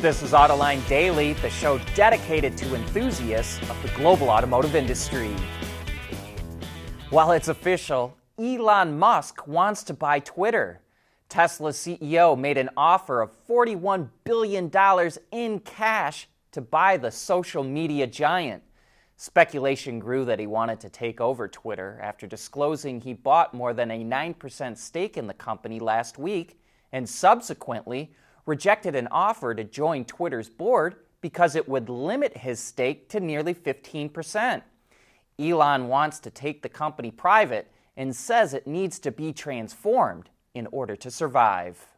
This is Autoline Daily, the show dedicated to enthusiasts of the global automotive industry. While it's official, Elon Musk wants to buy Twitter. Tesla CEO made an offer of $41 billion in cash to buy the social media giant. Speculation grew that he wanted to take over Twitter after disclosing he bought more than a 9% stake in the company last week and subsequently rejected an offer to join Twitter's board because it would limit his stake to nearly 15%. Elon wants to take the company private and says it needs to be transformed in order to survive.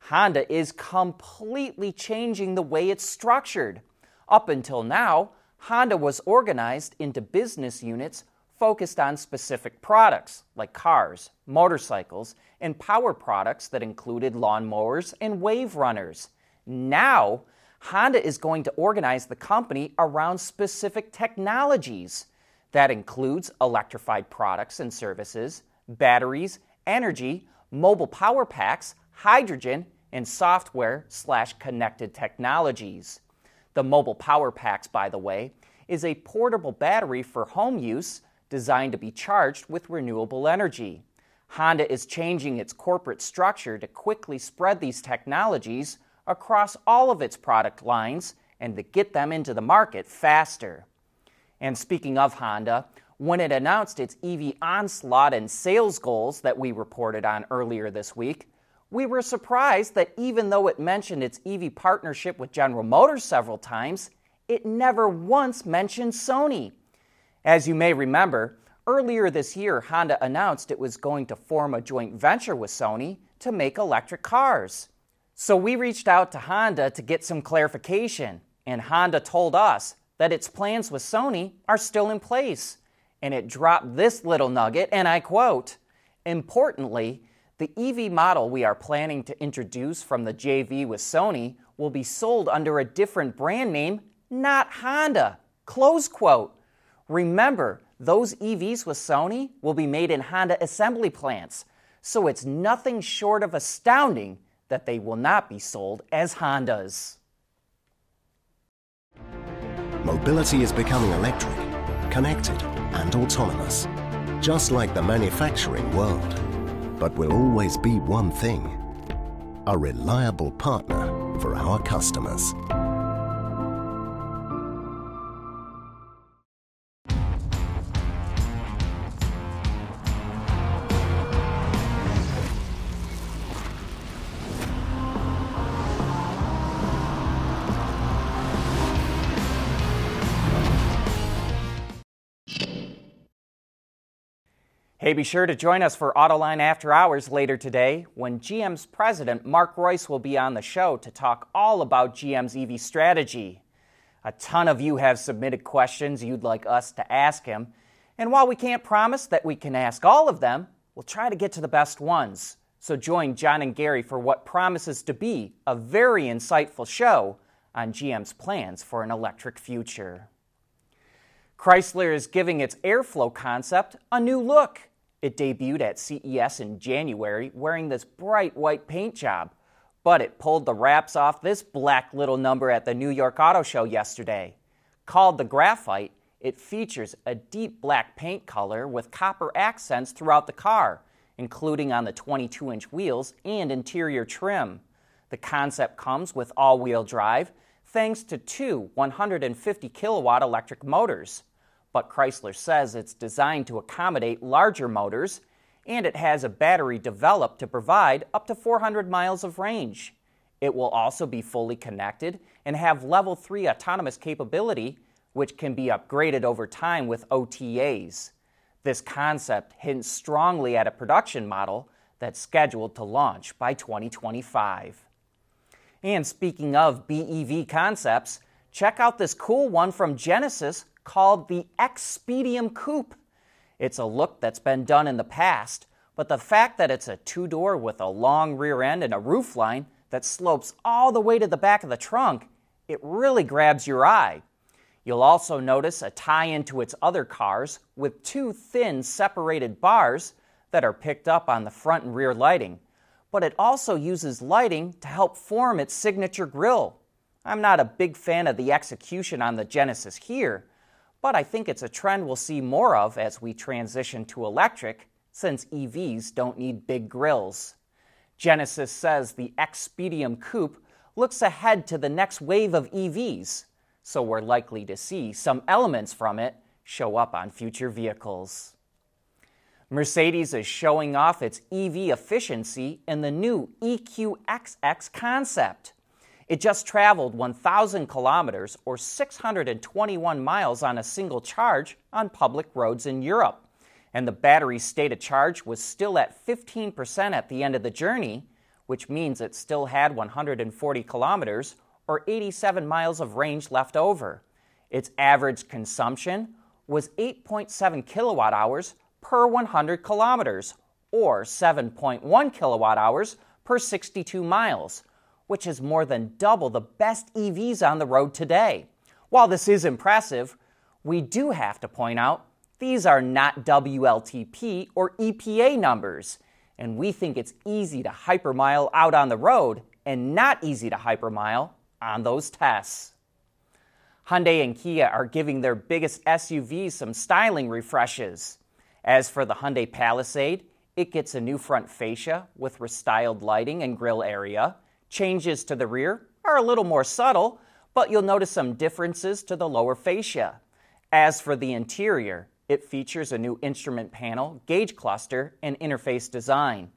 Honda is completely changing the way it's structured. Up until now, Honda was organized into business units focused on specific products like cars, motorcycles, and power products that included lawnmowers and wave runners. Now, Honda is going to organize the company around specific technologies. That includes electrified products and services, batteries, energy, mobile power packs, hydrogen, and software slash connected technologies. The mobile power packs, by the way, is a portable battery for home use designed to be charged with renewable energy. Honda is changing its corporate structure to quickly spread these technologies across all of its product lines and to get them into the market faster. And speaking of Honda, when it announced its EV onslaught and sales goals that we reported on earlier this week, we were surprised that even though it mentioned its EV partnership with General Motors several times, it never once mentioned Sony. As you may remember, earlier this year, Honda announced it was going to form a joint venture with Sony to make electric cars. So we reached out to Honda to get some clarification, and Honda told us that its plans with Sony are still in place. And it dropped this little nugget, and I quote Importantly, the EV model we are planning to introduce from the JV with Sony will be sold under a different brand name, not Honda. Close quote. Remember, those EVs with Sony will be made in Honda assembly plants, so it's nothing short of astounding that they will not be sold as Hondas. Mobility is becoming electric, connected, and autonomous, just like the manufacturing world but we'll always be one thing a reliable partner for our customers. Hey, be sure to join us for Autoline After Hours later today when GM's president Mark Reuss, will be on the show to talk all about GM's EV strategy. A ton of you have submitted questions you'd like us to ask him, and while we can't promise that we can ask all of them, we'll try to get to the best ones. So join John and Gary for what promises to be a very insightful show on GM's plans for an electric future. Chrysler is giving its airflow concept a new look. It debuted at CES in January wearing this bright white paint job, but it pulled the wraps off this black little number at the New York Auto Show yesterday. Called the Graphite, it features a deep black paint color with copper accents throughout the car, including on the 22 inch wheels and interior trim. The concept comes with all wheel drive thanks to two 150 kilowatt electric motors but Chrysler says it's designed to accommodate larger motors and it has a battery developed to provide up to 400 miles of range. It will also be fully connected and have level 3 autonomous capability, which can be upgraded over time with OTAs. This concept hints strongly at a production model that's scheduled to launch by 2025. And speaking of BEV concepts, check out this cool one from Genesis called the X Speedium Coupe. It's a look that's been done in the past, but the fact that it's a two door with a long rear end and a roofline that slopes all the way to the back of the trunk, it really grabs your eye. You'll also notice a tie in to its other cars with two thin separated bars that are picked up on the front and rear lighting. but it also uses lighting to help form its signature grille. I'm not a big fan of the execution on the Genesis here, but I think it's a trend we'll see more of as we transition to electric, since EVs don't need big grills. Genesis says the X Speedium Coupe looks ahead to the next wave of EVs, so we're likely to see some elements from it show up on future vehicles. Mercedes is showing off its EV efficiency in the new EQXX concept. It just traveled 1,000 kilometers or 621 miles on a single charge on public roads in Europe. And the battery's state of charge was still at 15% at the end of the journey, which means it still had 140 kilometers or 87 miles of range left over. Its average consumption was 8.7 kilowatt hours per 100 kilometers, or 7.1 kilowatt hours per 62 miles, which is more than double the best EVs on the road today. While this is impressive, we do have to point out these are not WLTP or EPA numbers, and we think it's easy to hypermile out on the road and not easy to hypermile on those tests. Hyundai and Kia are giving their biggest SUVs some styling refreshes. As for the Hyundai Palisade, it gets a new front fascia with restyled lighting and grille area. Changes to the rear are a little more subtle, but you'll notice some differences to the lower fascia. As for the interior, it features a new instrument panel, gauge cluster, and interface design.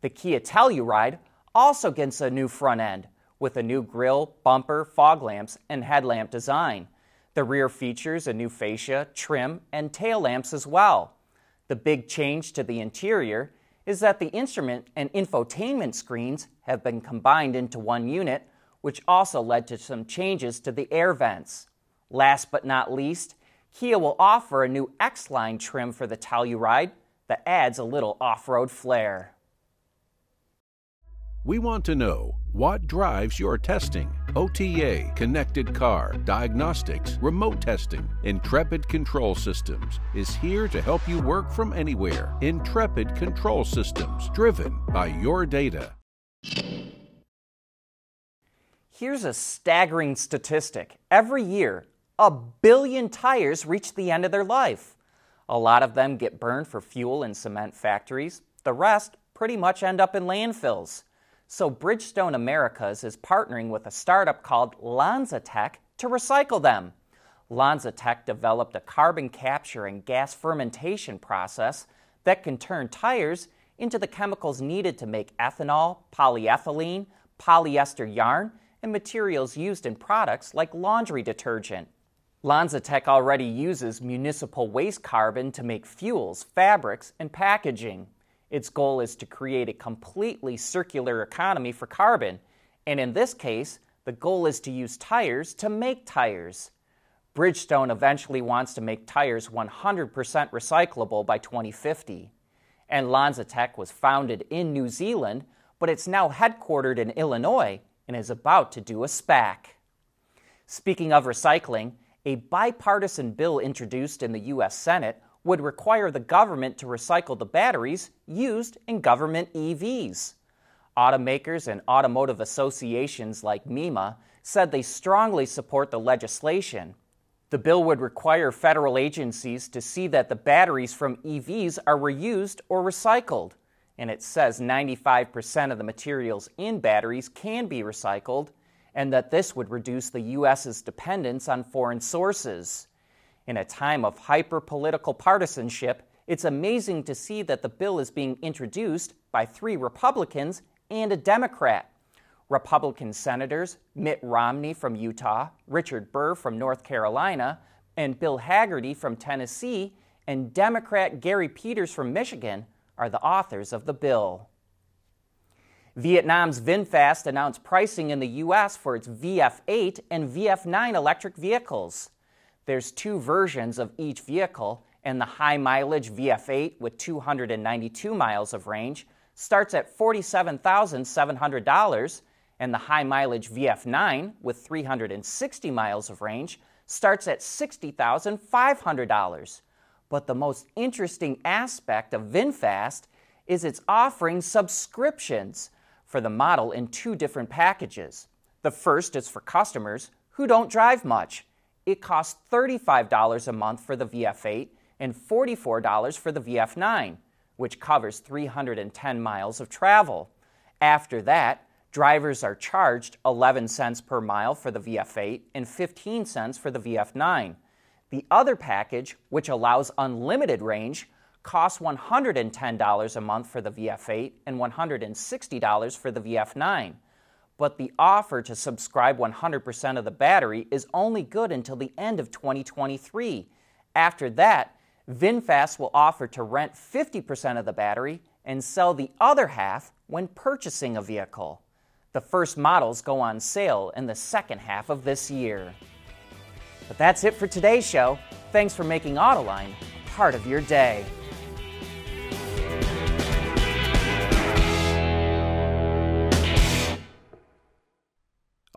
The Kia Telluride also gets a new front end with a new grille, bumper, fog lamps, and headlamp design. The rear features a new fascia, trim, and tail lamps as well. The big change to the interior is that the instrument and infotainment screens have been combined into one unit, which also led to some changes to the air vents. Last but not least, Kia will offer a new X line trim for the Telluride that adds a little off road flair. We want to know what drives your testing. OTA, connected car, diagnostics, remote testing. Intrepid Control Systems is here to help you work from anywhere. Intrepid Control Systems, driven by your data. Here's a staggering statistic. Every year, a billion tires reach the end of their life. A lot of them get burned for fuel in cement factories. The rest pretty much end up in landfills. So Bridgestone Americas is partnering with a startup called LanzaTech to recycle them. LanzaTech developed a carbon capture and gas fermentation process that can turn tires into the chemicals needed to make ethanol, polyethylene, polyester yarn, and materials used in products like laundry detergent. LanzaTech already uses municipal waste carbon to make fuels, fabrics, and packaging. Its goal is to create a completely circular economy for carbon, and in this case, the goal is to use tires to make tires. Bridgestone eventually wants to make tires 100% recyclable by 2050. And LanzaTech was founded in New Zealand, but it's now headquartered in Illinois and is about to do a SPAC. Speaking of recycling, a bipartisan bill introduced in the U.S. Senate would require the government to recycle the batteries used in government EVs. Automakers and automotive associations like MEMA said they strongly support the legislation. The bill would require federal agencies to see that the batteries from EVs are reused or recycled, and it says 95% of the materials in batteries can be recycled, and that this would reduce the U.S.'s dependence on foreign sources. In a time of hyper political partisanship, it's amazing to see that the bill is being introduced by three Republicans and a Democrat. Republican Senators Mitt Romney from Utah, Richard Burr from North Carolina, and Bill Hagerty from Tennessee, and Democrat Gary Peters from Michigan are the authors of the bill. Vietnam's VinFast announced pricing in the U.S. for its VF8 and VF9 electric vehicles. There's two versions of each vehicle, and the high mileage VF8 with 292 miles of range starts at $47,700, and the high mileage VF9 with 360 miles of range starts at $60,500. But the most interesting aspect of VinFast is it's offering subscriptions. for the model in two different packages. The first is for customers who don't drive much. It costs $35 a month for the VF8 and $44 for the VF9, which covers 310 miles of travel. After that, drivers are charged 11 cents per mile for the VF8 and 15 cents for the VF9. The other package, which allows unlimited range, costs $110 a month for the VF8 and $160 for the VF9. But the offer to subscribe 100% of the battery is only good until the end of 2023. After that, VinFast will offer to rent 50% of the battery and sell the other half when purchasing a vehicle. The first models go on sale in the second half of this year. But that's it for today's show. Thanks for making Autoline part of your day.